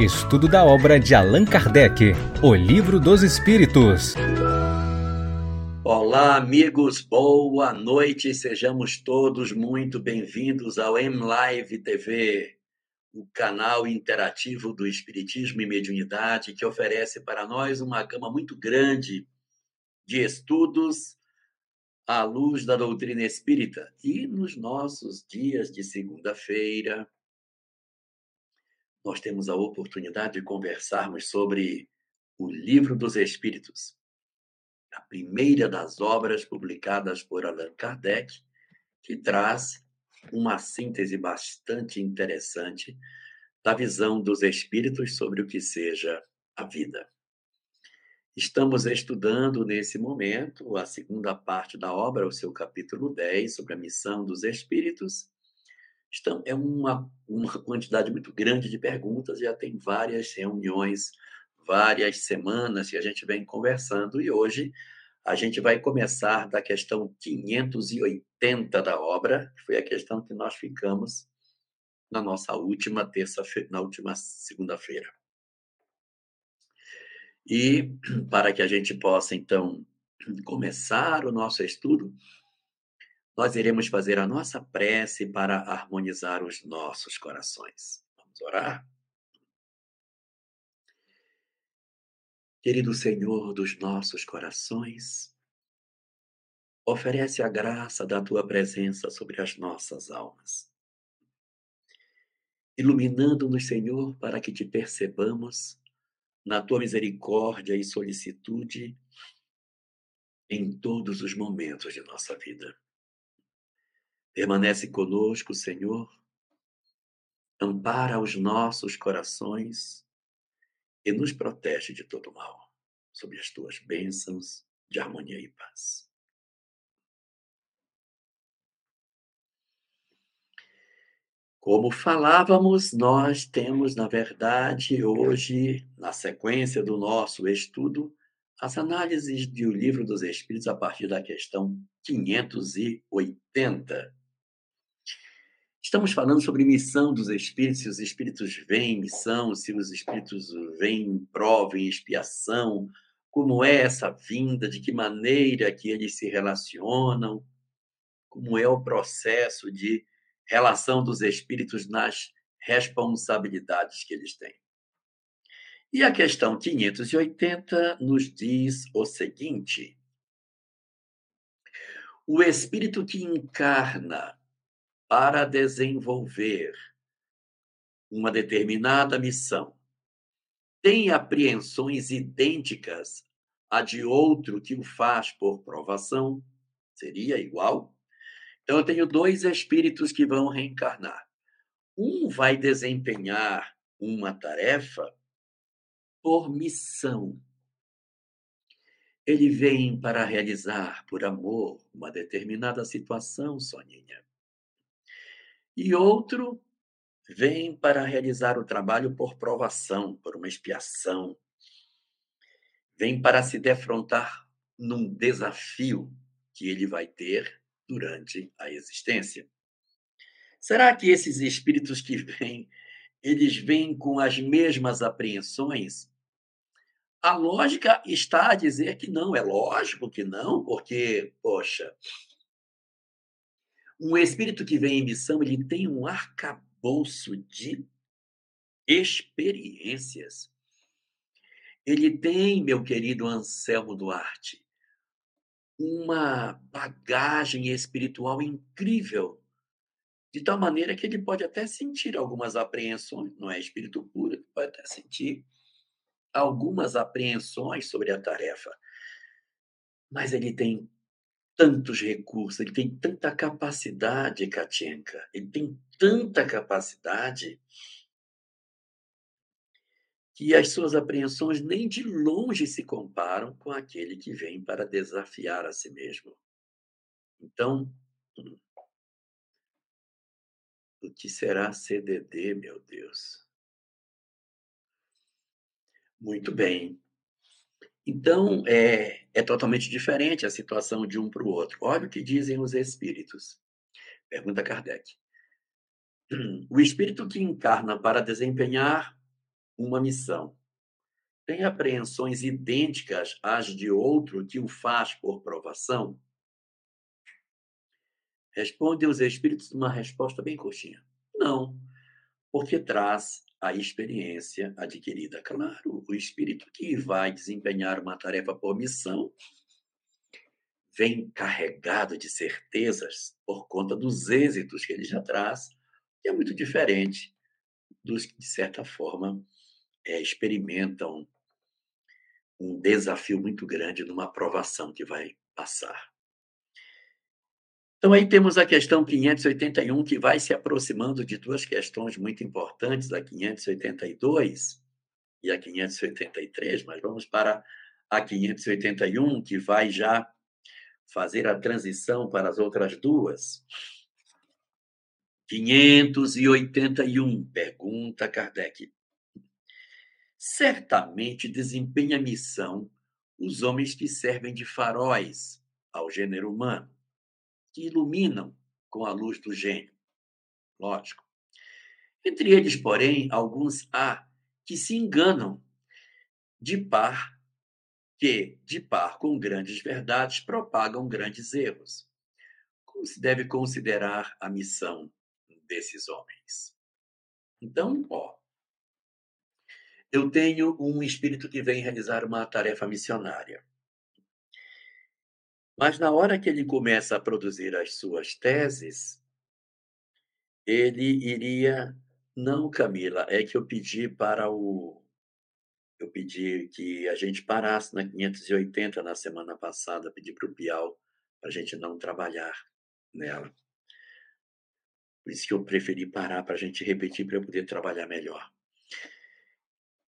Estudo da obra de Allan Kardec, O Livro dos Espíritos. Olá, amigos, boa noite, sejamos todos muito bem-vindos ao M-Live TV, o canal interativo do Espiritismo e Mediunidade, que oferece para nós uma gama muito grande de estudos à luz da doutrina espírita. E nos nossos dias de segunda-feira, nós temos a oportunidade de conversarmos sobre o Livro dos Espíritos, a primeira das obras publicadas por Allan Kardec, que traz uma síntese bastante interessante da visão dos espíritos sobre o que seja a vida. Estamos estudando nesse momento a segunda parte da obra, o seu capítulo 10, sobre a missão dos espíritos. Estão, é uma, uma quantidade muito grande de perguntas, já tem várias reuniões, várias semanas que a gente vem conversando, e hoje a gente vai começar da questão 580 da obra, que foi a questão que nós ficamos na nossa última terça-feira, na última segunda-feira. E para que a gente possa, então, começar o nosso estudo, nós iremos fazer a nossa prece para harmonizar os nossos corações. Vamos orar? Querido Senhor dos nossos corações, oferece a graça da tua presença sobre as nossas almas, iluminando-nos, Senhor, para que te percebamos na tua misericórdia e solicitude em todos os momentos de nossa vida. Permanece conosco, Senhor, ampara os nossos corações e nos protege de todo mal, sob as tuas bênçãos de harmonia e paz. Como falávamos, nós temos, na verdade, hoje, na sequência do nosso estudo, as análises do Livro dos Espíritos a partir da questão 580. Estamos falando sobre missão dos espíritos, se os espíritos vêm missão, se os espíritos vêm prova, em expiação, como é essa vinda, de que maneira que eles se relacionam, como é o processo de relação dos espíritos nas responsabilidades que eles têm. E a questão 580 nos diz o seguinte: o espírito que encarna para desenvolver uma determinada missão tem apreensões idênticas a de outro que o faz por provação? Seria igual? Então, eu tenho dois espíritos que vão reencarnar. Um vai desempenhar uma tarefa por missão. Ele vem para realizar por amor uma determinada situação, Soninha. E outro vem para realizar o trabalho por provação, por uma expiação. Vem para se defrontar num desafio que ele vai ter durante a existência. Será que esses espíritos que vêm, eles vêm com as mesmas apreensões? A lógica está a dizer que não, é lógico que não, porque, poxa, um espírito que vem em missão, ele tem um arcabouço de experiências. Ele tem, meu querido Anselmo Duarte, uma bagagem espiritual incrível, de tal maneira que ele pode até sentir algumas apreensões, não é espírito puro, ele pode até sentir algumas apreensões sobre a tarefa. Mas ele tem tantos recursos, ele tem tanta capacidade, Katienka, ele tem tanta capacidade que as suas apreensões nem de longe se comparam com aquele que vem para desafiar a si mesmo. Então, o que será CDD, meu Deus? Muito bem. Então, é, é totalmente diferente a situação de um para o outro. Olha o que dizem os espíritos. Pergunta Kardec. O espírito que encarna para desempenhar uma missão, tem apreensões idênticas às de outro que o faz por provação? Responde os espíritos uma resposta bem curtinha. Não, porque traz a experiência adquirida. Claro, o espírito que vai desempenhar uma tarefa por missão vem carregado de certezas por conta dos êxitos que ele já traz, e é muito diferente dos que, de certa forma, é, experimentam um desafio muito grande numa aprovação que vai passar. Então, aí temos a questão 581, que vai se aproximando de duas questões muito importantes, a 582 e a 583, mas vamos para a 581, que vai já fazer a transição para as outras duas. 581, pergunta Kardec. Certamente desempenha missão os homens que servem de faróis ao gênero humano que iluminam com a luz do gênio. Lógico. Entre eles, porém, alguns há que se enganam de par que, de par com grandes verdades, propagam grandes erros. Como se deve considerar a missão desses homens? Então, ó, eu tenho um espírito que vem realizar uma tarefa missionária. Mas na hora que ele começa a produzir as suas teses, ele iria. Não, Camila, é que eu pedi para o. Eu pedi que a gente parasse na 580 na semana passada, pedi para o Bial para a gente não trabalhar nela. Por isso que eu preferi parar para a gente repetir para eu poder trabalhar melhor.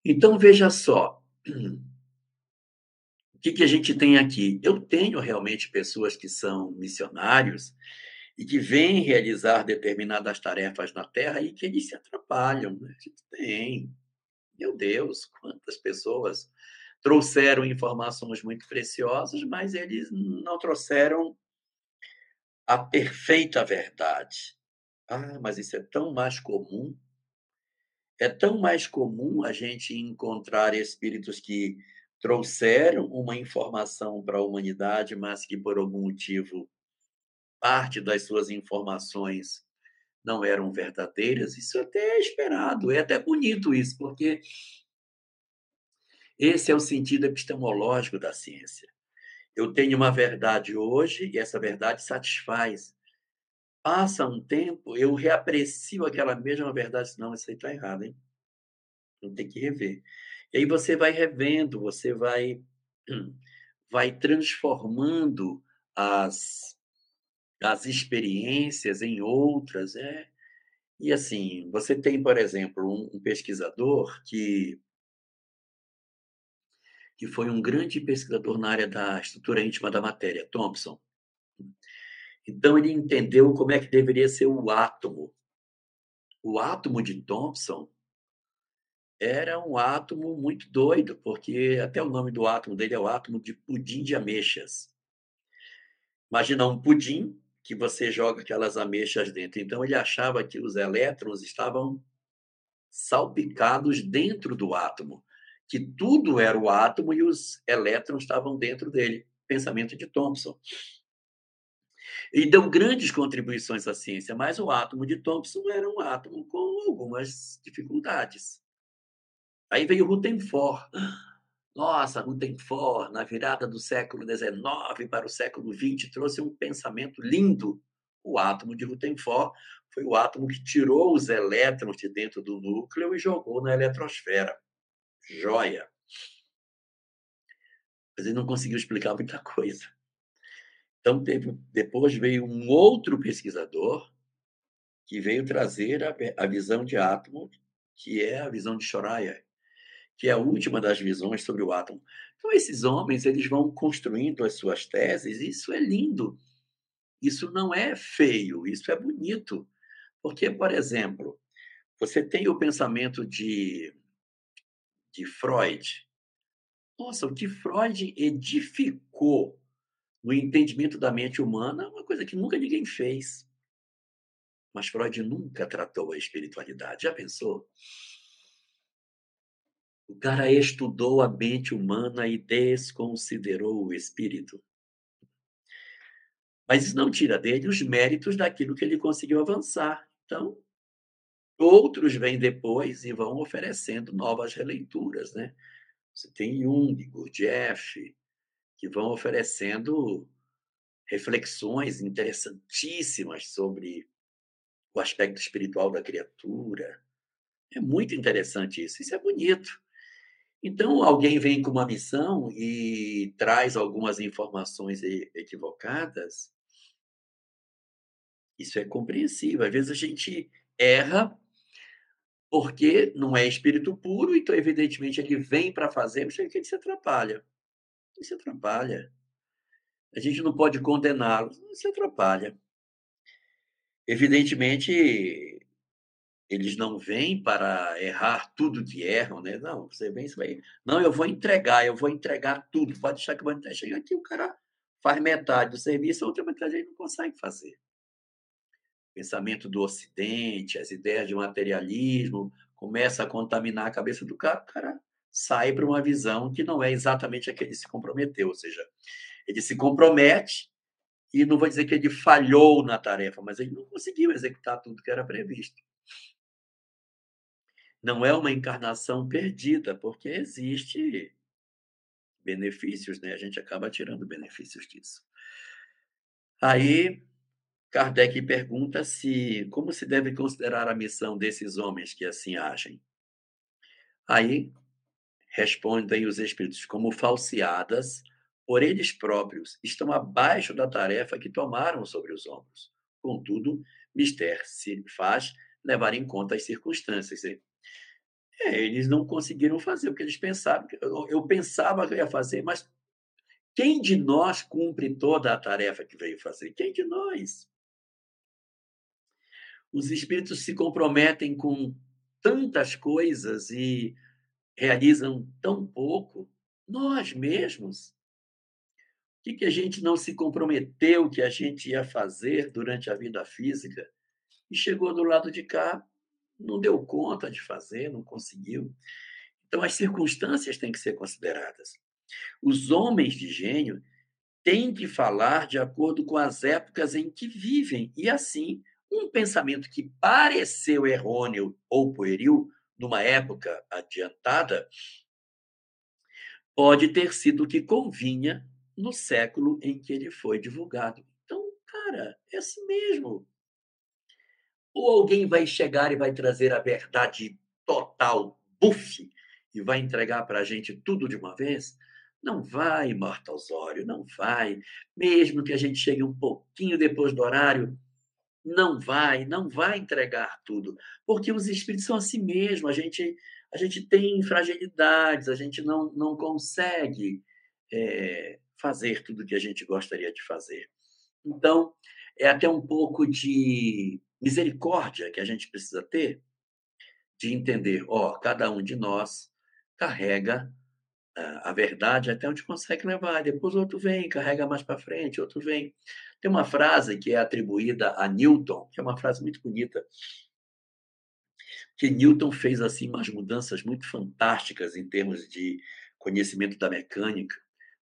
Então, veja só. O que, que a gente tem aqui? Eu tenho realmente pessoas que são missionários e que vêm realizar determinadas tarefas na Terra e que eles se atrapalham. Né? A gente tem. Meu Deus, quantas pessoas trouxeram informações muito preciosas, mas eles não trouxeram a perfeita verdade. Ah, mas isso é tão mais comum. É tão mais comum a gente encontrar espíritos que trouxeram uma informação para a humanidade, mas que por algum motivo parte das suas informações não eram verdadeiras, isso até é esperado, é até bonito isso, porque esse é o sentido epistemológico da ciência. Eu tenho uma verdade hoje e essa verdade satisfaz. Passa um tempo, eu reaprecio aquela mesma verdade, não, isso aí está errado, hein? Não tem que rever. E aí você vai revendo, você vai vai transformando as as experiências em outras, é. E assim, você tem, por exemplo, um, um pesquisador que que foi um grande pesquisador na área da estrutura íntima da matéria, Thompson. Então ele entendeu como é que deveria ser o átomo. O átomo de Thomson era um átomo muito doido, porque até o nome do átomo dele é o átomo de pudim de ameixas. Imagina um pudim que você joga aquelas ameixas dentro. Então ele achava que os elétrons estavam salpicados dentro do átomo, que tudo era o átomo e os elétrons estavam dentro dele. Pensamento de Thomson. E deu grandes contribuições à ciência, mas o átomo de Thomson era um átomo com algumas dificuldades. Aí veio Rutherford. Nossa, Rutherford, na virada do século XIX para o século XX, trouxe um pensamento lindo. O átomo de Rutherford foi o átomo que tirou os elétrons de dentro do núcleo e jogou na eletrosfera. Joia! Mas ele não conseguiu explicar muita coisa. Então, teve, depois veio um outro pesquisador que veio trazer a, a visão de átomo, que é a visão de Schreier que é a última das visões sobre o átomo. Então, esses homens eles vão construindo as suas teses, e isso é lindo. Isso não é feio, isso é bonito. Porque, por exemplo, você tem o pensamento de, de Freud. Nossa, o que Freud edificou no entendimento da mente humana é uma coisa que nunca ninguém fez. Mas Freud nunca tratou a espiritualidade. Já pensou? O cara estudou a mente humana e desconsiderou o espírito. Mas isso não tira dele os méritos daquilo que ele conseguiu avançar. Então, outros vêm depois e vão oferecendo novas releituras, né? Você tem Jung, Gurdjieff, que vão oferecendo reflexões interessantíssimas sobre o aspecto espiritual da criatura. É muito interessante isso, isso é bonito. Então, alguém vem com uma missão e traz algumas informações equivocadas. Isso é compreensível. Às vezes a gente erra porque não é espírito puro, então, evidentemente, ele vem para fazer, mas ele se atrapalha. Ele se atrapalha. A gente não pode condená-lo, se atrapalha. Evidentemente, eles não vêm para errar tudo que erram, né? Não, você vem, você vai. Não, eu vou entregar, eu vou entregar tudo. Pode deixar que eu vou entregar. Aqui, o cara faz metade do serviço, a outra metade ele não consegue fazer. pensamento do Ocidente, as ideias de materialismo, começa a contaminar a cabeça do cara, o cara sai para uma visão que não é exatamente a que ele se comprometeu. Ou seja, ele se compromete e não vou dizer que ele falhou na tarefa, mas ele não conseguiu executar tudo que era previsto não é uma encarnação perdida, porque existe benefícios, né? A gente acaba tirando benefícios disso. Aí Kardec pergunta se como se deve considerar a missão desses homens que assim agem. Aí respondem os espíritos como falseadas por eles próprios, estão abaixo da tarefa que tomaram sobre os ombros. Contudo, mister se faz levar em conta as circunstâncias. É, eles não conseguiram fazer o que eles pensavam. Eu, eu pensava que eu ia fazer, mas quem de nós cumpre toda a tarefa que veio fazer? Quem de nós? Os espíritos se comprometem com tantas coisas e realizam tão pouco. Nós mesmos. O que, que a gente não se comprometeu que a gente ia fazer durante a vida física e chegou do lado de cá não deu conta de fazer, não conseguiu. Então, as circunstâncias têm que ser consideradas. Os homens de gênio têm que falar de acordo com as épocas em que vivem, e assim, um pensamento que pareceu errôneo ou pueril numa época adiantada pode ter sido o que convinha no século em que ele foi divulgado. Então, cara, é assim mesmo. Ou alguém vai chegar e vai trazer a verdade total, buff, e vai entregar para a gente tudo de uma vez? Não vai, Marta Osório, não vai. Mesmo que a gente chegue um pouquinho depois do horário, não vai, não vai entregar tudo. Porque os espíritos são assim mesmo. A gente, a gente tem fragilidades, a gente não, não consegue é, fazer tudo que a gente gostaria de fazer. Então, é até um pouco de misericórdia que a gente precisa ter de entender, ó, cada um de nós carrega a verdade até onde consegue levar, depois outro vem, carrega mais para frente, outro vem. Tem uma frase que é atribuída a Newton, que é uma frase muito bonita, que Newton fez assim umas mudanças muito fantásticas em termos de conhecimento da mecânica.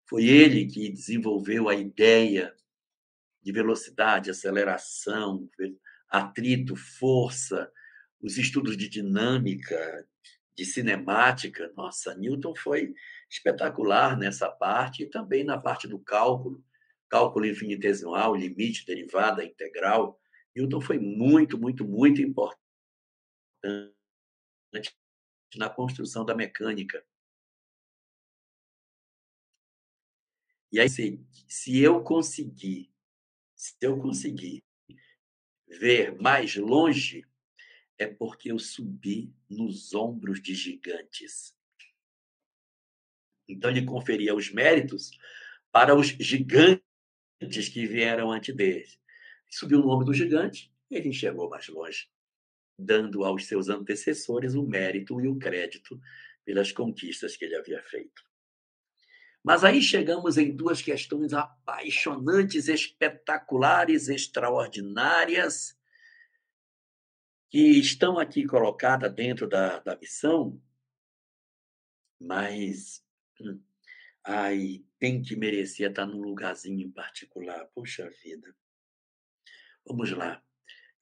Foi ele que desenvolveu a ideia de velocidade, aceleração, atrito, força, os estudos de dinâmica, de cinemática. Nossa, Newton foi espetacular nessa parte e também na parte do cálculo, cálculo infinitesimal, limite, derivada, integral. Newton foi muito, muito, muito importante na construção da mecânica. E aí, se, se eu conseguir, se eu conseguir ver mais longe, é porque eu subi nos ombros de gigantes. Então ele conferia os méritos para os gigantes que vieram antes dele. Subiu no ombro do gigante, ele enxergou mais longe, dando aos seus antecessores o mérito e o crédito pelas conquistas que ele havia feito. Mas aí chegamos em duas questões apaixonantes, espetaculares, extraordinárias, que estão aqui colocadas dentro da, da missão, mas hum, ai, tem que merecer estar num lugarzinho em particular. Puxa vida. Vamos lá.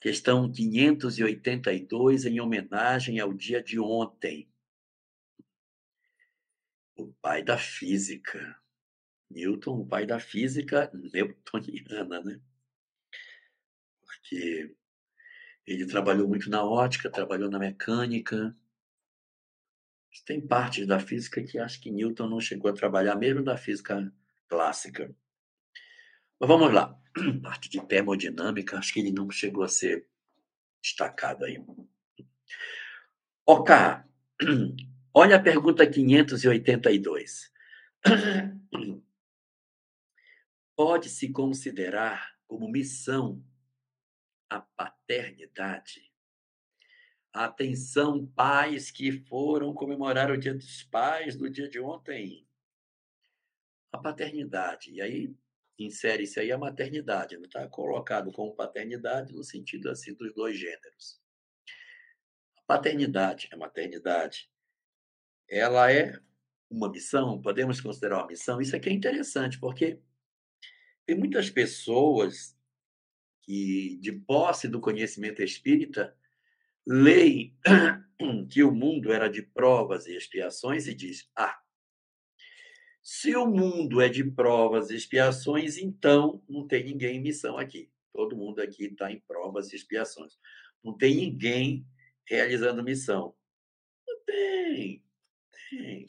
Questão 582, em homenagem ao dia de ontem. O pai da física. Newton, o pai da física newtoniana, né? Porque ele trabalhou muito na ótica, trabalhou na mecânica. Tem partes da física que acho que Newton não chegou a trabalhar, mesmo da física clássica. Mas vamos lá. Parte de termodinâmica, acho que ele não chegou a ser destacado aí. Ok. Olha a pergunta 582. Pode-se considerar como missão a paternidade? Atenção, pais que foram comemorar o Dia dos Pais no dia de ontem. A paternidade. E aí insere-se aí a maternidade, não está colocado como paternidade no sentido assim dos dois gêneros. A paternidade, a maternidade, ela é uma missão, podemos considerar uma missão. Isso aqui é interessante, porque tem muitas pessoas que, de posse do conhecimento espírita, leem que o mundo era de provas e expiações e diz: ah, se o mundo é de provas e expiações, então não tem ninguém em missão aqui. Todo mundo aqui está em provas e expiações. Não tem ninguém realizando missão. Não tem. Tem.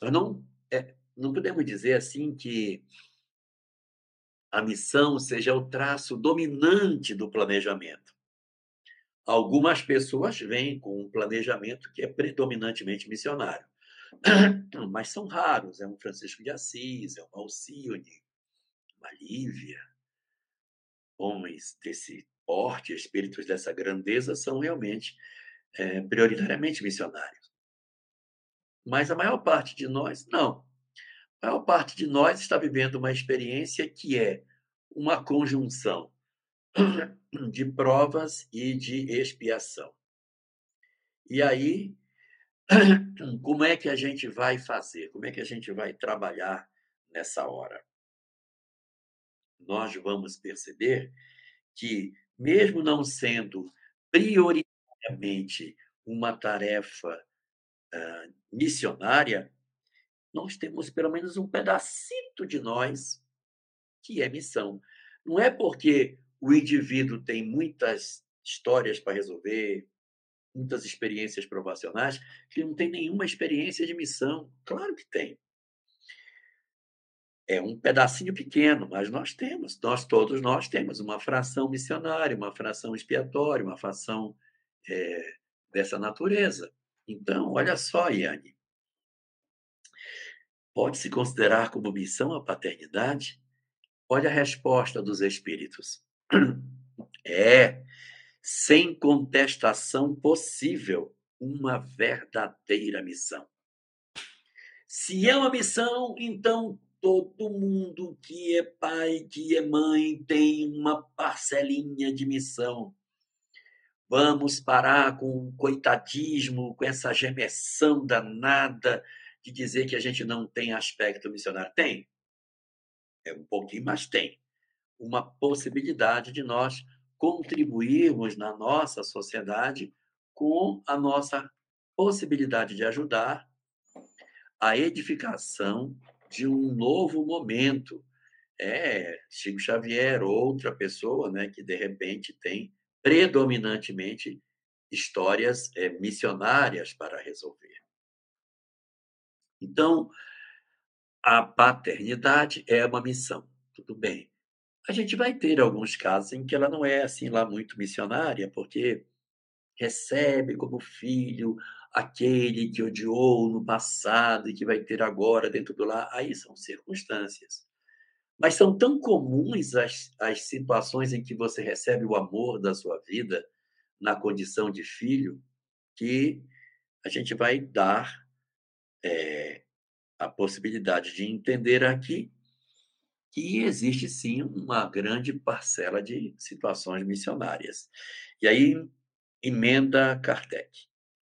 Nós não, é, não podemos dizer assim que a missão seja o traço dominante do planejamento. Algumas pessoas vêm com um planejamento que é predominantemente missionário, mas são raros. É um Francisco de Assis, é um Alcione, uma Lívia. Homens desse porte, espíritos dessa grandeza, são realmente é, prioritariamente missionários. Mas a maior parte de nós, não. A maior parte de nós está vivendo uma experiência que é uma conjunção de provas e de expiação. E aí, como é que a gente vai fazer? Como é que a gente vai trabalhar nessa hora? Nós vamos perceber que, mesmo não sendo prioritariamente uma tarefa uh, missionária, nós temos pelo menos um pedacito de nós que é missão. Não é porque o indivíduo tem muitas histórias para resolver, muitas experiências provacionais, que não tem nenhuma experiência de missão. Claro que tem. É um pedacinho pequeno, mas nós temos, nós todos nós temos uma fração missionária, uma fração expiatória, uma fração é, dessa natureza. Então, olha só, Iane, Pode-se considerar como missão a paternidade? Olha a resposta dos espíritos. É, sem contestação possível, uma verdadeira missão. Se é uma missão, então todo mundo que é pai, que é mãe, tem uma parcelinha de missão. Vamos parar com o coitadismo, com essa gemessão danada de dizer que a gente não tem aspecto missionário. Tem. É um pouquinho, mas tem. Uma possibilidade de nós contribuirmos na nossa sociedade com a nossa possibilidade de ajudar a edificação de um novo momento. É, Chico Xavier, outra pessoa né, que de repente tem predominantemente histórias é, missionárias para resolver. Então, a paternidade é uma missão, tudo bem. A gente vai ter alguns casos em que ela não é assim lá muito missionária, porque recebe como filho aquele que odiou no passado e que vai ter agora dentro do lar. Aí são circunstâncias. Mas são tão comuns as, as situações em que você recebe o amor da sua vida na condição de filho que a gente vai dar é, a possibilidade de entender aqui que existe sim uma grande parcela de situações missionárias. E aí emenda Kardec,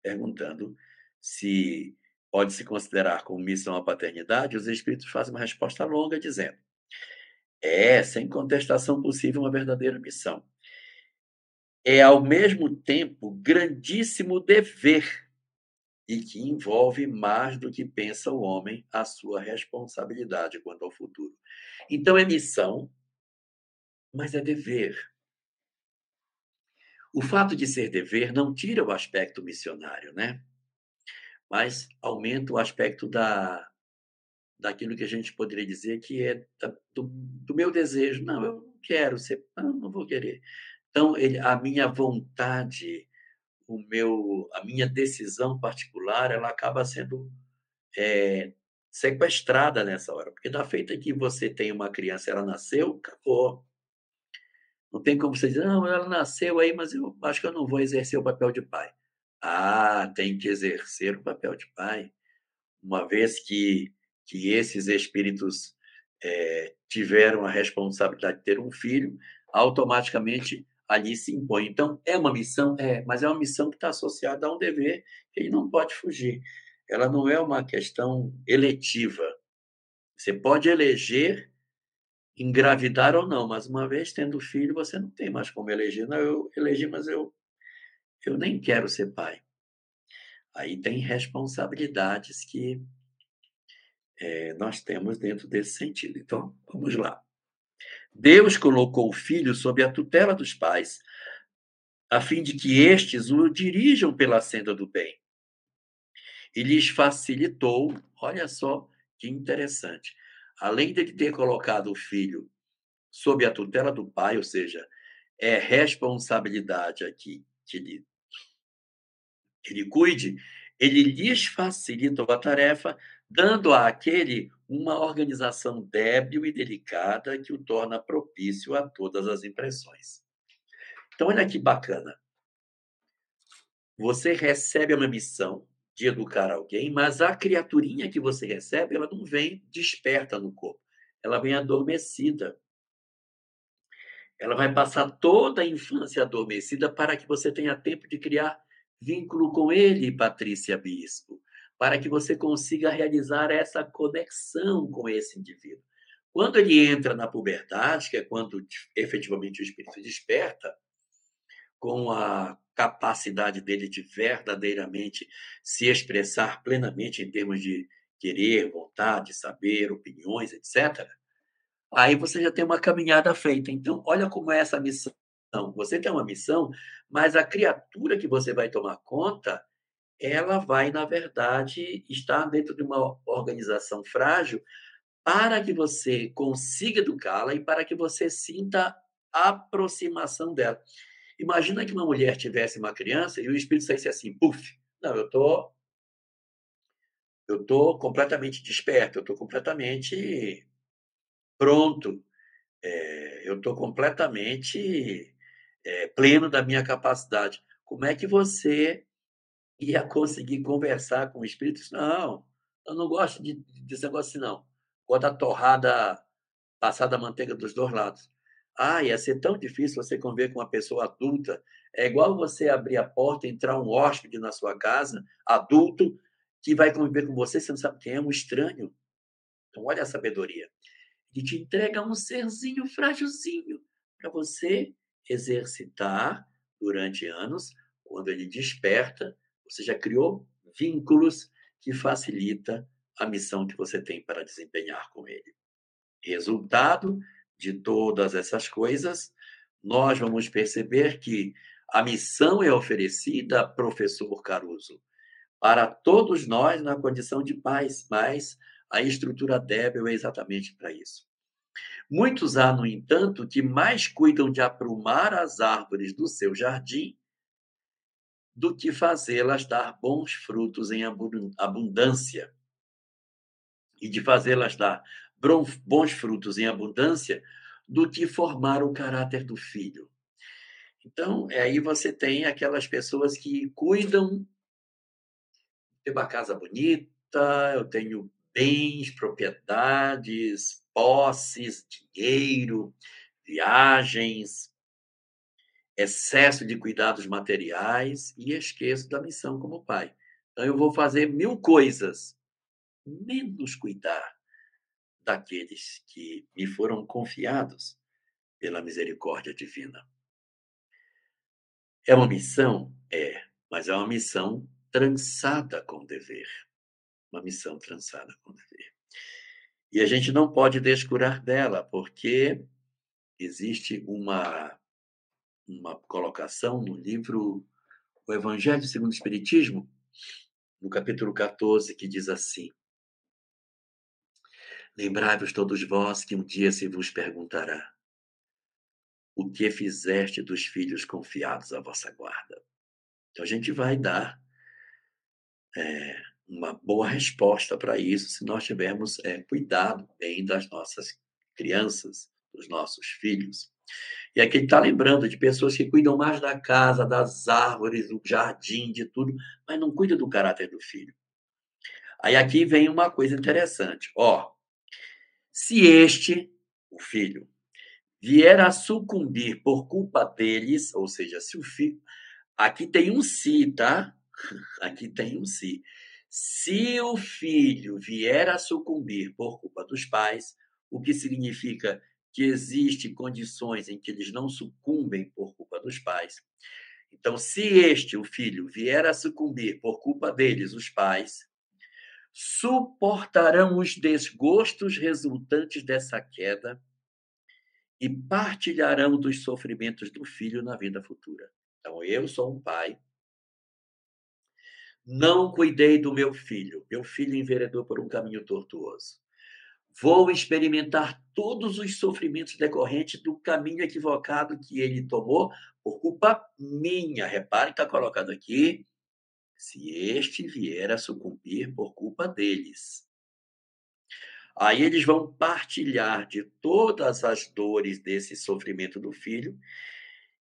perguntando se pode se considerar como missão a paternidade, os espíritos fazem uma resposta longa dizendo: é, sem contestação possível, uma verdadeira missão. É, ao mesmo tempo, grandíssimo dever e que envolve mais do que pensa o homem a sua responsabilidade quanto ao futuro. Então, é missão, mas é dever. O fato de ser dever não tira o aspecto missionário, né? Mas aumenta o aspecto da daquilo que a gente poderia dizer que é do, do meu desejo. Não, eu não quero ser, não, não vou querer. Então, ele, a minha vontade, o meu, a minha decisão particular, ela acaba sendo é, sequestrada nessa hora, porque da feita que você tem uma criança, ela nasceu, acabou. Não tem como você dizer, não, ela nasceu aí, mas eu acho que eu não vou exercer o papel de pai. Ah, tem que exercer o papel de pai. Uma vez que que esses espíritos é, tiveram a responsabilidade de ter um filho, automaticamente ali se impõe. Então, é uma missão? É, mas é uma missão que está associada a um dever que ele não pode fugir. Ela não é uma questão eletiva. Você pode eleger engravidar ou não, mas uma vez tendo filho, você não tem mais como eleger. Não, eu elegi, mas eu, eu nem quero ser pai. Aí tem responsabilidades que é, nós temos dentro desse sentido. Então, vamos lá. Deus colocou o filho sob a tutela dos pais, a fim de que estes o dirijam pela senda do bem. E lhes facilitou, olha só que interessante, além de ter colocado o filho sob a tutela do pai, ou seja, é responsabilidade aqui que ele, que ele cuide, ele lhes facilitou a tarefa dando àquele uma organização débil e delicada que o torna propício a todas as impressões. Então, olha que bacana. Você recebe uma missão de educar alguém, mas a criaturinha que você recebe, ela não vem desperta no corpo, ela vem adormecida. Ela vai passar toda a infância adormecida para que você tenha tempo de criar vínculo com ele, Patrícia Bispo para que você consiga realizar essa conexão com esse indivíduo. Quando ele entra na puberdade, que é quando efetivamente o espírito desperta, com a capacidade dele de verdadeiramente se expressar plenamente em termos de querer, vontade, saber, opiniões, etc. Aí você já tem uma caminhada feita. Então, olha como é essa missão. Você tem uma missão, mas a criatura que você vai tomar conta ela vai, na verdade, estar dentro de uma organização frágil para que você consiga educá-la e para que você sinta a aproximação dela. Imagina que uma mulher tivesse uma criança e o espírito saísse assim, puf, não, eu tô eu tô completamente desperto, eu tô completamente pronto, é, eu tô completamente é, pleno da minha capacidade. Como é que você ia conseguir conversar com espíritos. Não, eu não gosto de, desse negócio assim, não. Gosto da torrada, passada a manteiga dos dois lados. Ah, ia ser tão difícil você conviver com uma pessoa adulta. É igual você abrir a porta, entrar um hóspede na sua casa, adulto, que vai conviver com você, você não sabe quem é, um estranho. Então, olha a sabedoria. Ele te entrega um serzinho frágilzinho para você exercitar durante anos, quando ele desperta, você já criou vínculos que facilita a missão que você tem para desempenhar com ele. Resultado de todas essas coisas, nós vamos perceber que a missão é oferecida, professor Caruso, para todos nós na condição de pais, mas a estrutura débil é exatamente para isso. Muitos há, no entanto, que mais cuidam de aprumar as árvores do seu jardim do que fazê-las dar bons frutos em abundância. E de fazê-las dar bons frutos em abundância do que formar o caráter do filho. Então, aí você tem aquelas pessoas que cuidam de uma casa bonita, eu tenho bens, propriedades, posses, dinheiro, viagens, excesso de cuidados materiais e esqueço da missão como pai. Então eu vou fazer mil coisas, menos cuidar daqueles que me foram confiados pela misericórdia divina. É uma missão? É, mas é uma missão trançada com dever. Uma missão trançada com dever. E a gente não pode descurar dela, porque existe uma, uma colocação no livro O Evangelho segundo o Espiritismo, no capítulo 14, que diz assim: Lembrai-vos todos vós que um dia se vos perguntará: O que fizeste dos filhos confiados à vossa guarda? Então a gente vai dar é, uma boa resposta para isso se nós tivermos é, cuidado bem das nossas crianças, dos nossos filhos. E aqui ele está lembrando de pessoas que cuidam mais da casa, das árvores, do jardim, de tudo, mas não cuidam do caráter do filho. Aí aqui vem uma coisa interessante. Ó, se este, o filho, vier a sucumbir por culpa deles, ou seja, se o filho. Aqui tem um se, tá? Aqui tem um se. Se o filho vier a sucumbir por culpa dos pais, o que significa que existem condições em que eles não sucumbem por culpa dos pais. Então, se este, o filho, vier a sucumbir por culpa deles, os pais, suportarão os desgostos resultantes dessa queda e partilharão dos sofrimentos do filho na vida futura. Então, eu sou um pai, não cuidei do meu filho, meu filho enveredou por um caminho tortuoso. Vou experimentar todos os sofrimentos decorrentes do caminho equivocado que ele tomou por culpa minha. Repare está colocado aqui, se este vier a sucumbir por culpa deles. Aí eles vão partilhar de todas as dores desse sofrimento do filho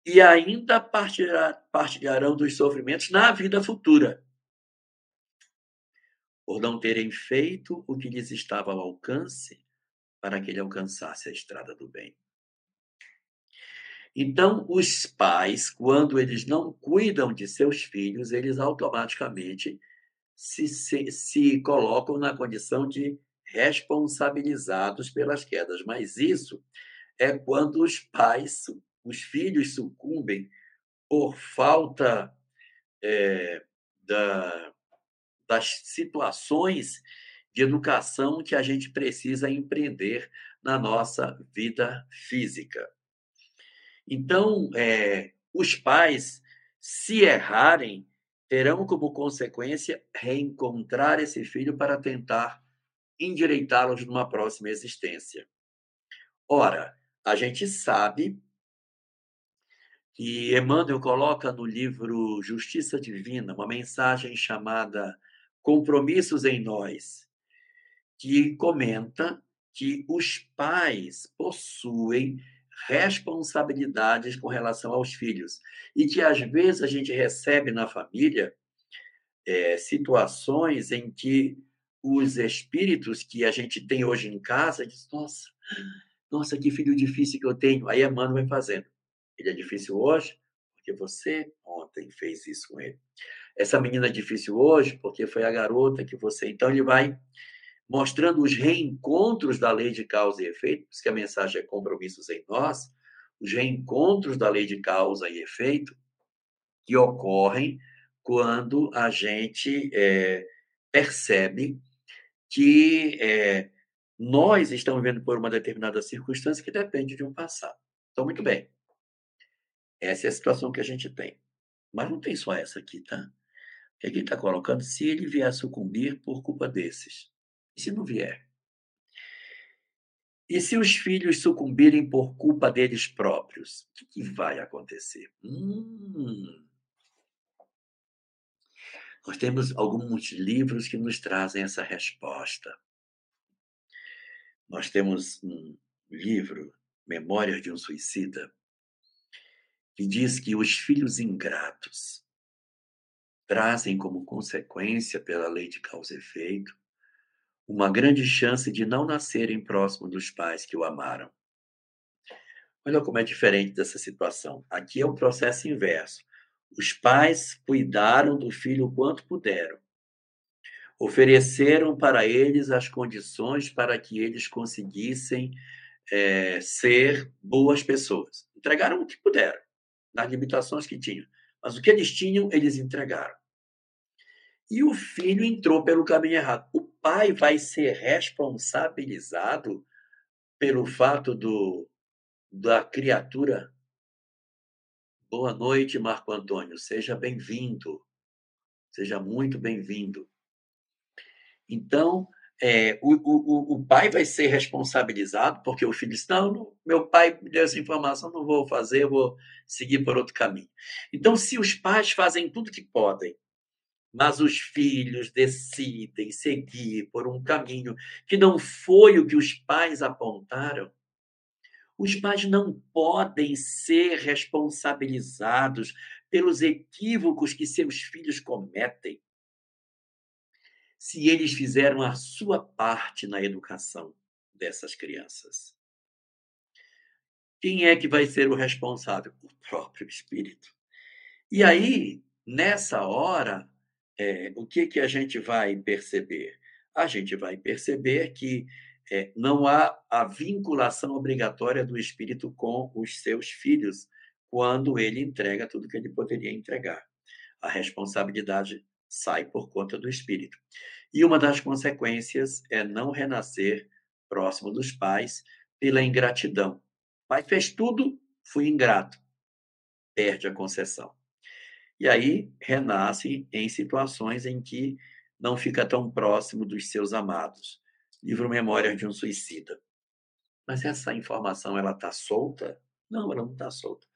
e ainda partilhar, partilharão dos sofrimentos na vida futura por não terem feito o que lhes estava ao alcance para que ele alcançasse a estrada do bem. Então, os pais, quando eles não cuidam de seus filhos, eles automaticamente se, se, se colocam na condição de responsabilizados pelas quedas. Mas isso é quando os pais, os filhos sucumbem por falta é, da, das situações de educação que a gente precisa empreender na nossa vida física. Então, é, os pais, se errarem, terão como consequência reencontrar esse filho para tentar endireitá-los numa próxima existência. Ora, a gente sabe que Emmanuel coloca no livro Justiça Divina uma mensagem chamada Compromissos em Nós, que comenta que os pais possuem responsabilidades com relação aos filhos e que às vezes a gente recebe na família é, situações em que os espíritos que a gente tem hoje em casa diz nossa nossa que filho difícil que eu tenho. Aí a mano vai fazendo ele é difícil hoje porque você ontem fez isso com ele essa menina é difícil hoje, porque foi a garota que você. Então, ele vai mostrando os reencontros da lei de causa e efeito, porque a mensagem é compromissos em nós, os reencontros da lei de causa e efeito que ocorrem quando a gente é, percebe que é, nós estamos vivendo por uma determinada circunstância que depende de um passado. Então, muito bem. Essa é a situação que a gente tem. Mas não tem só essa aqui, tá? Que aqui está colocando, se ele vier a sucumbir por culpa desses. E se não vier? E se os filhos sucumbirem por culpa deles próprios? O que, vai acontecer? Hum. Nós temos alguns livros que nos trazem essa resposta. Nós temos um livro, Memórias de um Suicida, que diz que os filhos ingratos trazem como consequência, pela lei de causa e efeito, uma grande chance de não nascerem próximo dos pais que o amaram. Olha como é diferente dessa situação. Aqui é o processo inverso. Os pais cuidaram do filho o quanto puderam, ofereceram para eles as condições para que eles conseguissem é, ser boas pessoas. Entregaram o que puderam, nas limitações que tinham. Mas o que eles tinham, eles entregaram. E o filho entrou pelo caminho errado. O pai vai ser responsabilizado pelo fato do, da criatura. Boa noite, Marco Antônio. Seja bem-vindo. Seja muito bem-vindo. Então, é, o, o, o pai vai ser responsabilizado porque o filho não, não, meu pai me deu essa informação, não vou fazer, vou seguir por outro caminho. Então, se os pais fazem tudo que podem, mas os filhos decidem seguir por um caminho que não foi o que os pais apontaram, os pais não podem ser responsabilizados pelos equívocos que seus filhos cometem se eles fizeram a sua parte na educação dessas crianças. Quem é que vai ser o responsável? O próprio Espírito. E aí, nessa hora, é, o que, que a gente vai perceber? A gente vai perceber que é, não há a vinculação obrigatória do Espírito com os seus filhos quando ele entrega tudo que ele poderia entregar. A responsabilidade sai por conta do espírito. E uma das consequências é não renascer próximo dos pais pela ingratidão. Pai fez tudo, fui ingrato. Perde a concessão. E aí renasce em situações em que não fica tão próximo dos seus amados. Livro Memórias de um Suicida. Mas essa informação ela está solta? Não, ela não está solta.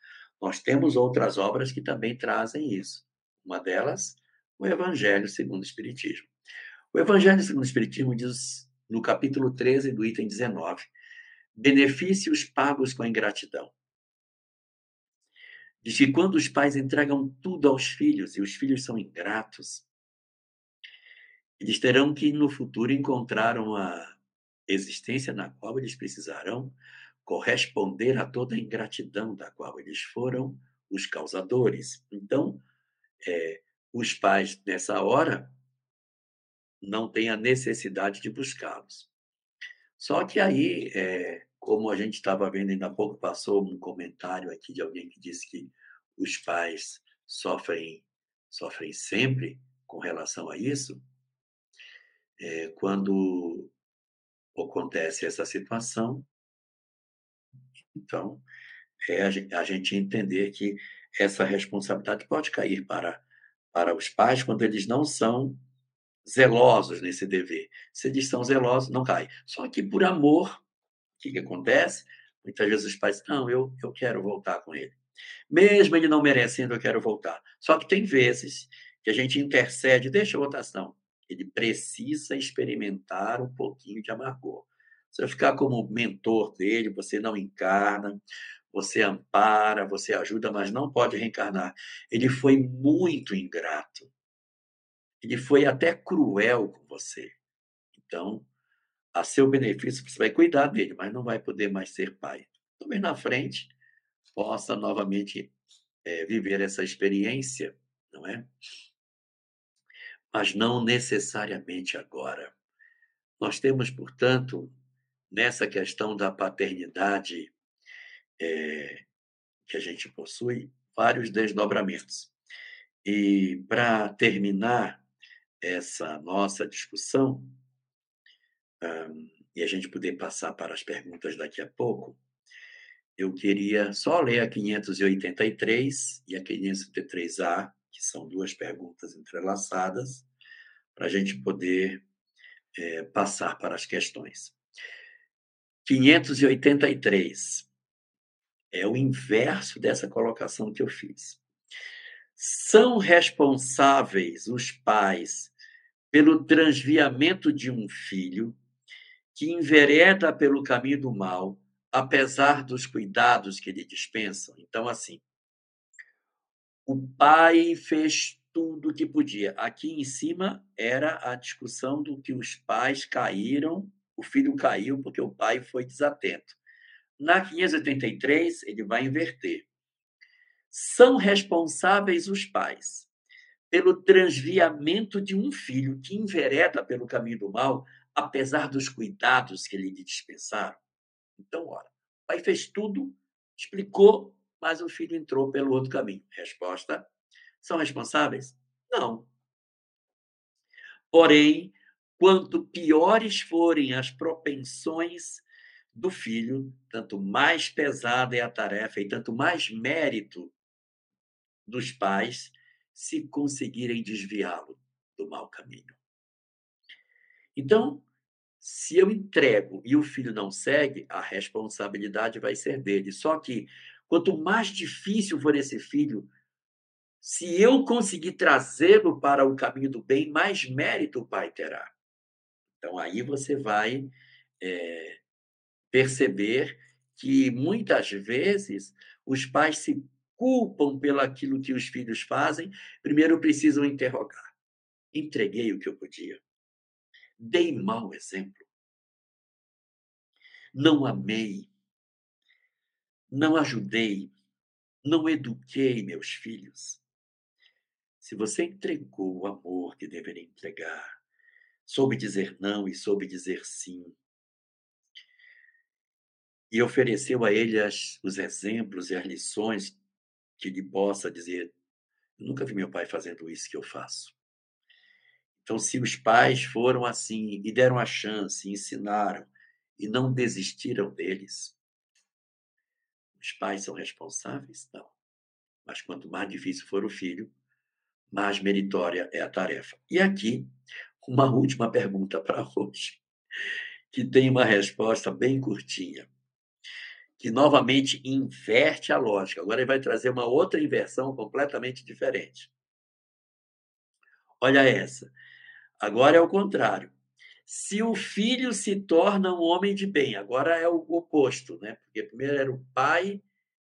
Nós temos outras obras que também trazem isso. Uma delas o Evangelho segundo o Espiritismo. O Evangelho segundo o Espiritismo diz, no capítulo 13 do item 19, benefícios pagos com a ingratidão. Diz que quando os pais entregam tudo aos filhos e os filhos são ingratos, eles terão que no futuro encontrar uma existência na qual eles precisarão corresponder a toda a ingratidão da qual eles foram os causadores. Então, é, os pais, nessa hora, não têm a necessidade de buscá-los. Só que aí, é, como a gente estava vendo ainda há pouco, passou um comentário aqui de alguém que disse que os pais sofrem, sofrem sempre com relação a isso. É, quando acontece essa situação, então, é a gente entender que essa responsabilidade pode cair para para os pais quando eles não são zelosos nesse dever. Se eles são zelosos, não cai. Só que por amor, o que, que acontece? Muitas vezes os pais, não, eu, eu quero voltar com ele. Mesmo ele não merecendo, eu quero voltar. Só que tem vezes que a gente intercede, deixa a votação. Ele precisa experimentar um pouquinho de amargor. Você vai ficar como mentor dele, você não encarna, você ampara, você ajuda, mas não pode reencarnar. Ele foi muito ingrato. Ele foi até cruel com você. Então, a seu benefício, você vai cuidar dele, mas não vai poder mais ser pai. Talvez na frente possa novamente é, viver essa experiência, não é? Mas não necessariamente agora. Nós temos, portanto, nessa questão da paternidade é, que a gente possui vários desdobramentos. E para terminar essa nossa discussão, um, e a gente poder passar para as perguntas daqui a pouco, eu queria só ler a 583 e a 583A, que são duas perguntas entrelaçadas, para a gente poder é, passar para as questões. 583. É o inverso dessa colocação que eu fiz. São responsáveis os pais pelo transviamento de um filho que envereda pelo caminho do mal, apesar dos cuidados que lhe dispensam. Então, assim, o pai fez tudo o que podia. Aqui em cima era a discussão do que os pais caíram, o filho caiu porque o pai foi desatento. Na 583, ele vai inverter. São responsáveis os pais pelo transviamento de um filho que envereda pelo caminho do mal, apesar dos cuidados que lhe dispensaram? Então, ora, o pai fez tudo, explicou, mas o filho entrou pelo outro caminho. Resposta: são responsáveis? Não. Porém, quanto piores forem as propensões do filho, tanto mais pesada é a tarefa e tanto mais mérito dos pais se conseguirem desviá-lo do mau caminho. Então, se eu entrego e o filho não segue, a responsabilidade vai ser dele. Só que quanto mais difícil for esse filho, se eu conseguir trazê-lo para o caminho do bem, mais mérito o pai terá. Então aí você vai é, perceber que muitas vezes os pais se culpam pelo aquilo que os filhos fazem, primeiro precisam interrogar. Entreguei o que eu podia. Dei mau exemplo. Não amei. Não ajudei. Não eduquei meus filhos. Se você entregou o amor que deveria entregar, soube dizer não e soube dizer sim, e ofereceu a ele as, os exemplos e as lições que lhe possa dizer: nunca vi meu pai fazendo isso que eu faço. Então, se os pais foram assim e deram a chance, ensinaram e não desistiram deles, os pais são responsáveis? Não. Mas quanto mais difícil for o filho, mais meritória é a tarefa. E aqui, uma última pergunta para hoje, que tem uma resposta bem curtinha que novamente inverte a lógica. Agora ele vai trazer uma outra inversão completamente diferente. Olha essa. Agora é o contrário. Se o filho se torna um homem de bem, agora é o oposto, né? Porque primeiro era o pai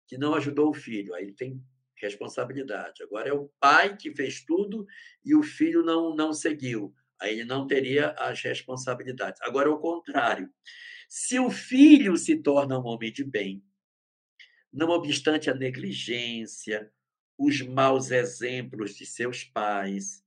que não ajudou o filho, aí ele tem responsabilidade. Agora é o pai que fez tudo e o filho não não seguiu. Aí ele não teria as responsabilidades. Agora é o contrário. Se o filho se torna um homem de bem, não obstante a negligência, os maus exemplos de seus pais,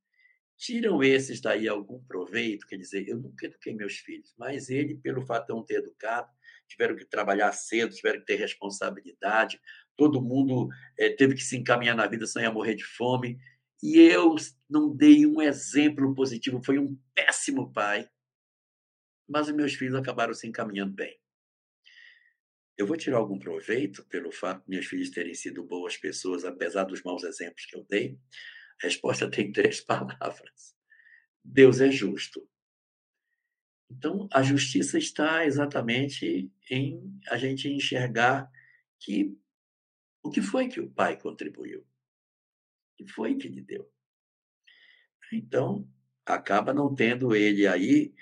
tiram esses daí algum proveito? Quer dizer, eu nunca eduquei meus filhos, mas ele, pelo fato de não ter educado, tiveram que trabalhar cedo, tiveram que ter responsabilidade, todo mundo é, teve que se encaminhar na vida, senão ia morrer de fome. E eu não dei um exemplo positivo, fui um péssimo pai mas os meus filhos acabaram se encaminhando bem. Eu vou tirar algum proveito pelo fato de meus filhos terem sido boas pessoas, apesar dos maus exemplos que eu dei? A resposta tem três palavras: Deus é justo. Então, a justiça está exatamente em a gente enxergar que o que foi que o pai contribuiu? O que foi que lhe deu? Então, acaba não tendo ele aí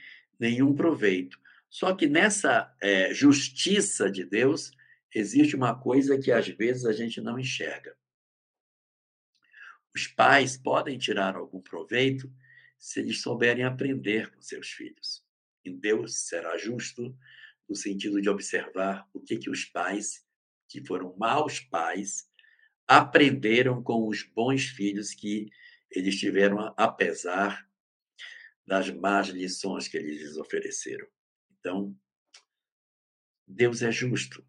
nenhum proveito. Só que nessa é, justiça de Deus, existe uma coisa que às vezes a gente não enxerga. Os pais podem tirar algum proveito se eles souberem aprender com seus filhos. E Deus será justo no sentido de observar o que, que os pais, que foram maus pais, aprenderam com os bons filhos que eles tiveram, apesar das más lições que eles lhes ofereceram. Então, Deus é justo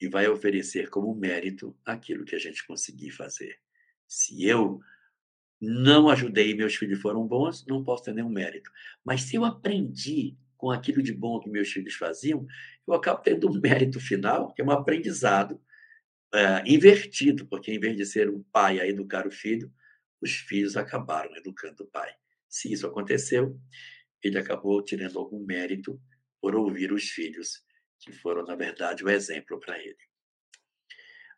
e vai oferecer como mérito aquilo que a gente conseguir fazer. Se eu não ajudei e meus filhos foram bons, não posso ter nenhum mérito. Mas se eu aprendi com aquilo de bom que meus filhos faziam, eu acabo tendo um mérito final, que é um aprendizado é, invertido, porque em vez de ser um pai a educar o filho, os filhos acabaram educando o pai. Se isso aconteceu, ele acabou tirando algum mérito por ouvir os filhos, que foram, na verdade, o exemplo para ele.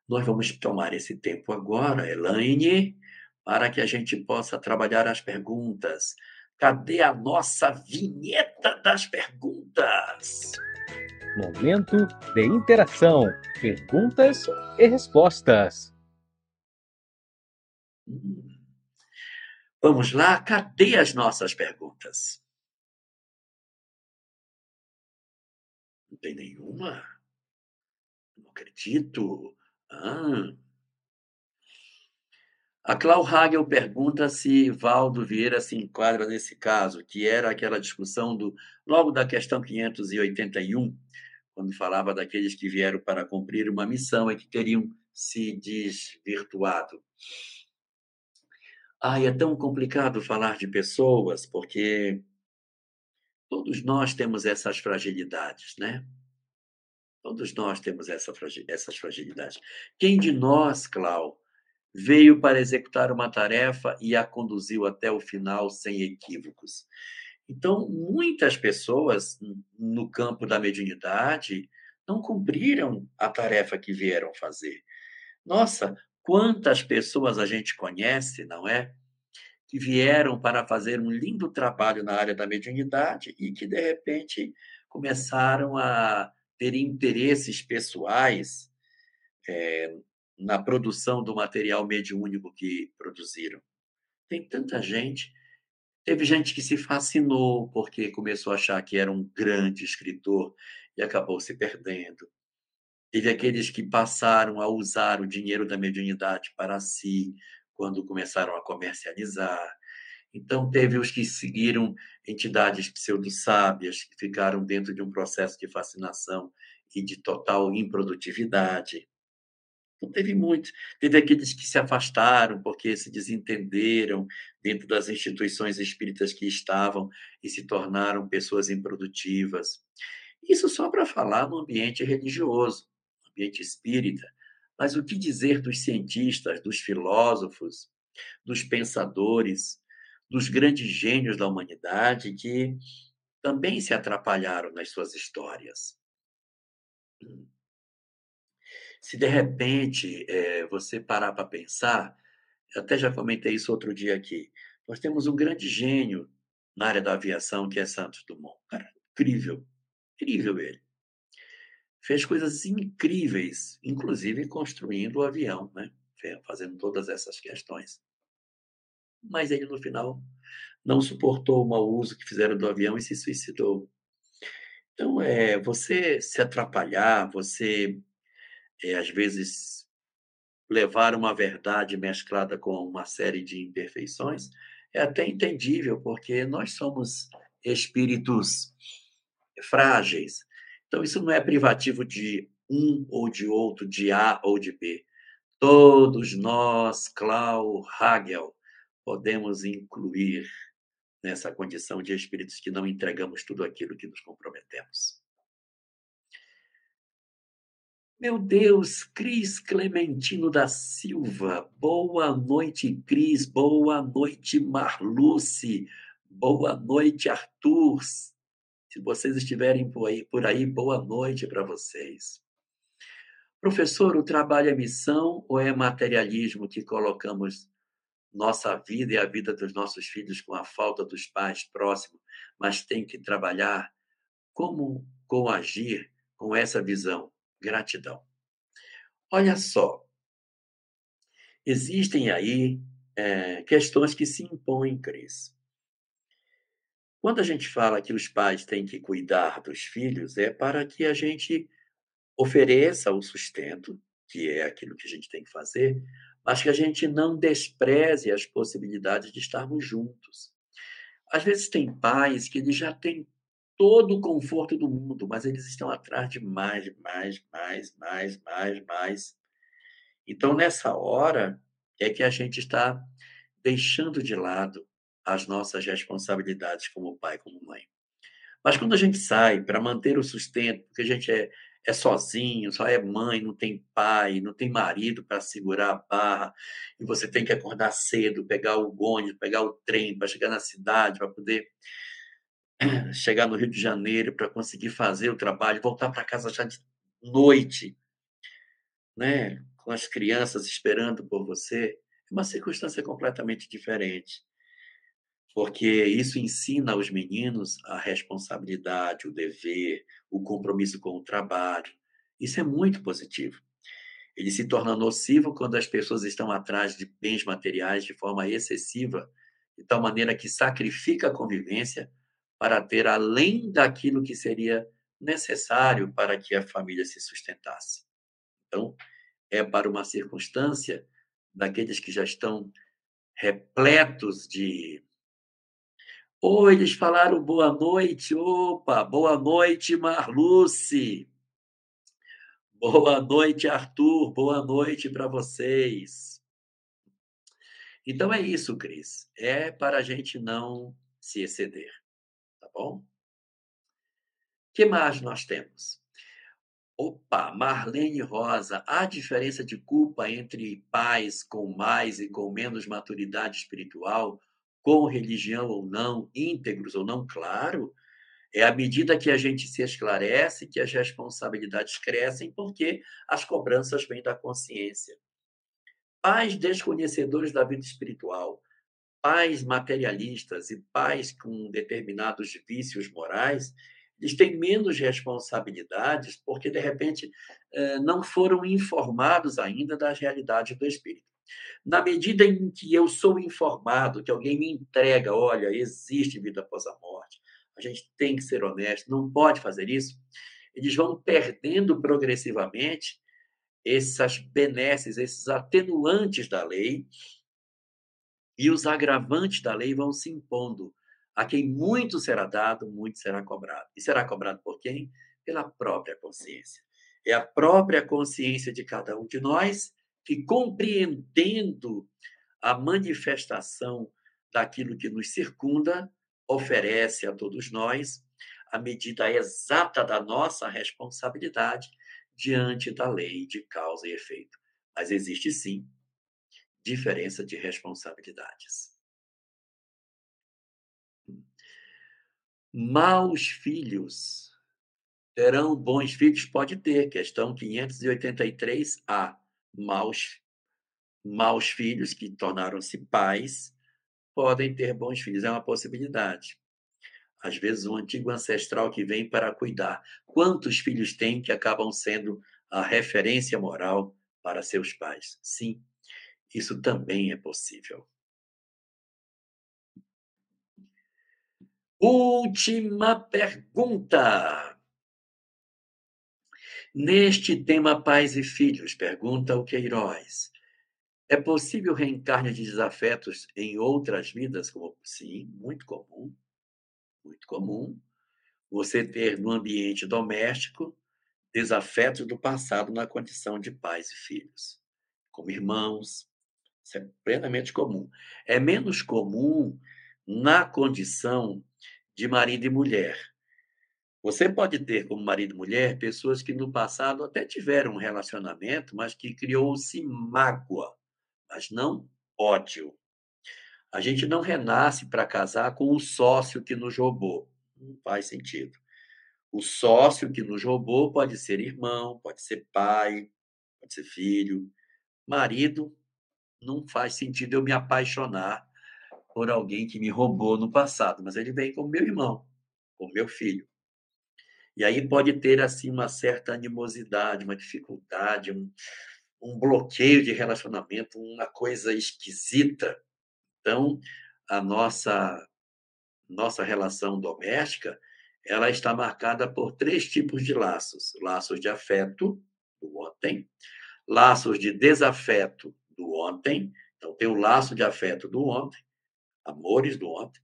Nós vamos tomar esse tempo agora, Elaine, para que a gente possa trabalhar as perguntas. Cadê a nossa vinheta das perguntas? Momento de interação, perguntas e respostas. Hum. Vamos lá, cadê as nossas perguntas? Não tem nenhuma? Não acredito. Ah. A Clau Hagel pergunta se Valdo Vieira se enquadra nesse caso, que era aquela discussão do logo da questão 581, quando falava daqueles que vieram para cumprir uma missão e que teriam se desvirtuado. Ai, é tão complicado falar de pessoas, porque todos nós temos essas fragilidades, né? Todos nós temos essa, essas fragilidades. Quem de nós, Clau, veio para executar uma tarefa e a conduziu até o final sem equívocos? Então, muitas pessoas no campo da mediunidade não cumpriram a tarefa que vieram fazer. Nossa, quantas pessoas a gente conhece, não é? Que vieram para fazer um lindo trabalho na área da mediunidade e que, de repente, começaram a ter interesses pessoais é, na produção do material mediúnico que produziram. Tem tanta gente Teve gente que se fascinou porque começou a achar que era um grande escritor e acabou se perdendo. Teve aqueles que passaram a usar o dinheiro da mediunidade para si quando começaram a comercializar. Então, teve os que seguiram entidades pseudo-sábias, que ficaram dentro de um processo de fascinação e de total improdutividade. Não teve muitos. Teve aqueles que se afastaram porque se desentenderam dentro das instituições espíritas que estavam e se tornaram pessoas improdutivas. Isso só para falar no ambiente religioso, ambiente espírita. Mas o que dizer dos cientistas, dos filósofos, dos pensadores, dos grandes gênios da humanidade que também se atrapalharam nas suas histórias? Se de repente é, você parar para pensar, até já comentei isso outro dia aqui, nós temos um grande gênio na área da aviação que é Santos Dumont. Cara, incrível, incrível ele. Fez coisas incríveis, inclusive construindo o avião, né? fazendo todas essas questões. Mas ele, no final, não suportou o mau uso que fizeram do avião e se suicidou. Então, é, você se atrapalhar, você é, às vezes, levar uma verdade mesclada com uma série de imperfeições, é até entendível, porque nós somos espíritos frágeis. Então, isso não é privativo de um ou de outro, de A ou de B. Todos nós, Clau Hagel, podemos incluir nessa condição de espíritos que não entregamos tudo aquilo que nos comprometemos. Meu Deus, Cris Clementino da Silva. Boa noite, Cris. Boa noite, Marluce. Boa noite, Arthur. Se vocês estiverem por aí, por aí boa noite para vocês. Professor, o trabalho é missão ou é materialismo que colocamos nossa vida e a vida dos nossos filhos com a falta dos pais próximos, mas tem que trabalhar? Como coagir com essa visão? gratidão. Olha só, existem aí é, questões que se impõem, Cris. Quando a gente fala que os pais têm que cuidar dos filhos, é para que a gente ofereça o sustento, que é aquilo que a gente tem que fazer, mas que a gente não despreze as possibilidades de estarmos juntos. Às vezes tem pais que eles já têm todo o conforto do mundo, mas eles estão atrás de mais, mais, mais, mais, mais, mais. Então, nessa hora, é que a gente está deixando de lado as nossas responsabilidades como pai, como mãe. Mas quando a gente sai para manter o sustento, porque a gente é, é sozinho, só é mãe, não tem pai, não tem marido para segurar a barra, e você tem que acordar cedo, pegar o ônibus, pegar o trem para chegar na cidade, para poder chegar no Rio de Janeiro para conseguir fazer o trabalho, voltar para casa já de noite, né? com as crianças esperando por você, é uma circunstância completamente diferente. Porque isso ensina aos meninos a responsabilidade, o dever, o compromisso com o trabalho. Isso é muito positivo. Ele se torna nocivo quando as pessoas estão atrás de bens materiais de forma excessiva, de tal maneira que sacrifica a convivência para ter além daquilo que seria necessário para que a família se sustentasse. Então, é para uma circunstância daqueles que já estão repletos de. Ou eles falaram boa noite, opa, boa noite, Marluce. Boa noite, Arthur, boa noite para vocês. Então é isso, Cris. É para a gente não se exceder, tá bom? Que mais nós temos? Opa, Marlene Rosa, há diferença de culpa entre pais com mais e com menos maturidade espiritual, com religião ou não, íntegros ou não? Claro. É à medida que a gente se esclarece que as responsabilidades crescem, porque as cobranças vêm da consciência. Pais desconhecedores da vida espiritual, pais materialistas e pais com determinados vícios morais, eles têm menos responsabilidades porque, de repente, eh, não foram informados ainda das realidades do espírito. Na medida em que eu sou informado, que alguém me entrega, olha, existe vida após a morte, a gente tem que ser honesto, não pode fazer isso, eles vão perdendo progressivamente essas benesses, esses atenuantes da lei, e os agravantes da lei vão se impondo a quem muito será dado, muito será cobrado. E será cobrado por quem? Pela própria consciência. É a própria consciência de cada um de nós que, compreendendo a manifestação daquilo que nos circunda, oferece a todos nós a medida exata da nossa responsabilidade diante da lei de causa e efeito. Mas existe sim diferença de responsabilidades. Maus filhos terão bons filhos? Pode ter. Questão 583A. Maus, maus filhos que tornaram-se pais podem ter bons filhos. É uma possibilidade. Às vezes, um antigo ancestral que vem para cuidar. Quantos filhos tem que acabam sendo a referência moral para seus pais? Sim, isso também é possível. Última pergunta. Neste tema Pais e Filhos, pergunta o Queiroz. É possível reencarne de desafetos em outras vidas? Como, sim, muito comum. Muito comum. Você ter no ambiente doméstico desafetos do passado na condição de pais e filhos, como irmãos. Isso é plenamente comum. É menos comum na condição de marido e mulher. Você pode ter como marido e mulher pessoas que no passado até tiveram um relacionamento, mas que criou-se mágoa, mas não ódio. A gente não renasce para casar com o sócio que nos roubou. Não faz sentido. O sócio que nos roubou pode ser irmão, pode ser pai, pode ser filho. Marido, não faz sentido eu me apaixonar por alguém que me roubou no passado, mas ele vem como meu irmão, como meu filho. E aí pode ter assim uma certa animosidade, uma dificuldade, um, um bloqueio de relacionamento, uma coisa esquisita. Então, a nossa nossa relação doméstica, ela está marcada por três tipos de laços: laços de afeto do ontem, laços de desafeto do ontem. Então, tem o laço de afeto do ontem, amores do ontem,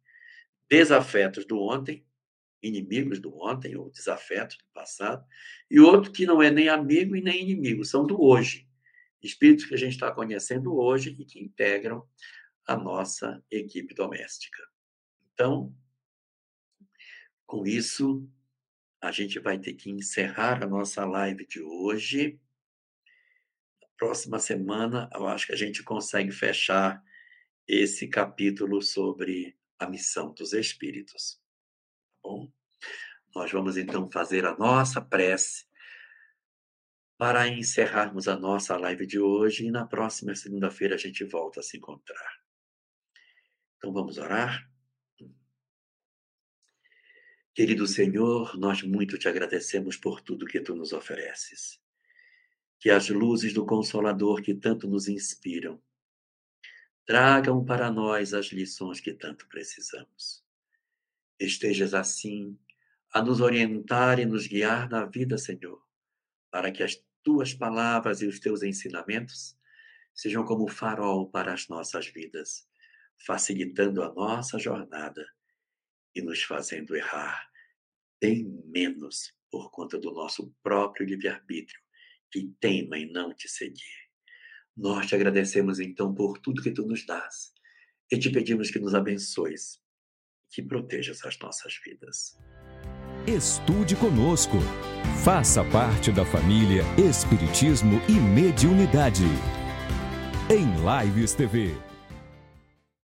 desafetos do ontem, inimigos do ontem, ou desafetos do passado, e outro que não é nem amigo e nem inimigo, são do hoje. Espíritos que a gente está conhecendo hoje e que integram a nossa equipe doméstica. Então, com isso, a gente vai ter que encerrar a nossa live de hoje. próxima semana, eu acho que a gente consegue fechar esse capítulo sobre a missão dos espíritos. Bom? Nós vamos então fazer a nossa prece para encerrarmos a nossa live de hoje e na próxima segunda-feira a gente volta a se encontrar. Então vamos orar? Querido Senhor, nós muito te agradecemos por tudo que tu nos ofereces. Que as luzes do Consolador que tanto nos inspiram tragam para nós as lições que tanto precisamos. Estejas assim a nos orientar e nos guiar na vida, Senhor, para que as tuas palavras e os teus ensinamentos sejam como farol para as nossas vidas, facilitando a nossa jornada e nos fazendo errar bem menos por conta do nosso próprio livre-arbítrio, que teima em não te seguir. Nós te agradecemos então por tudo que tu nos dás e te pedimos que nos abençoes, que protejas as nossas vidas. Estude conosco. Faça parte da família Espiritismo e Mediunidade. Em Lives TV.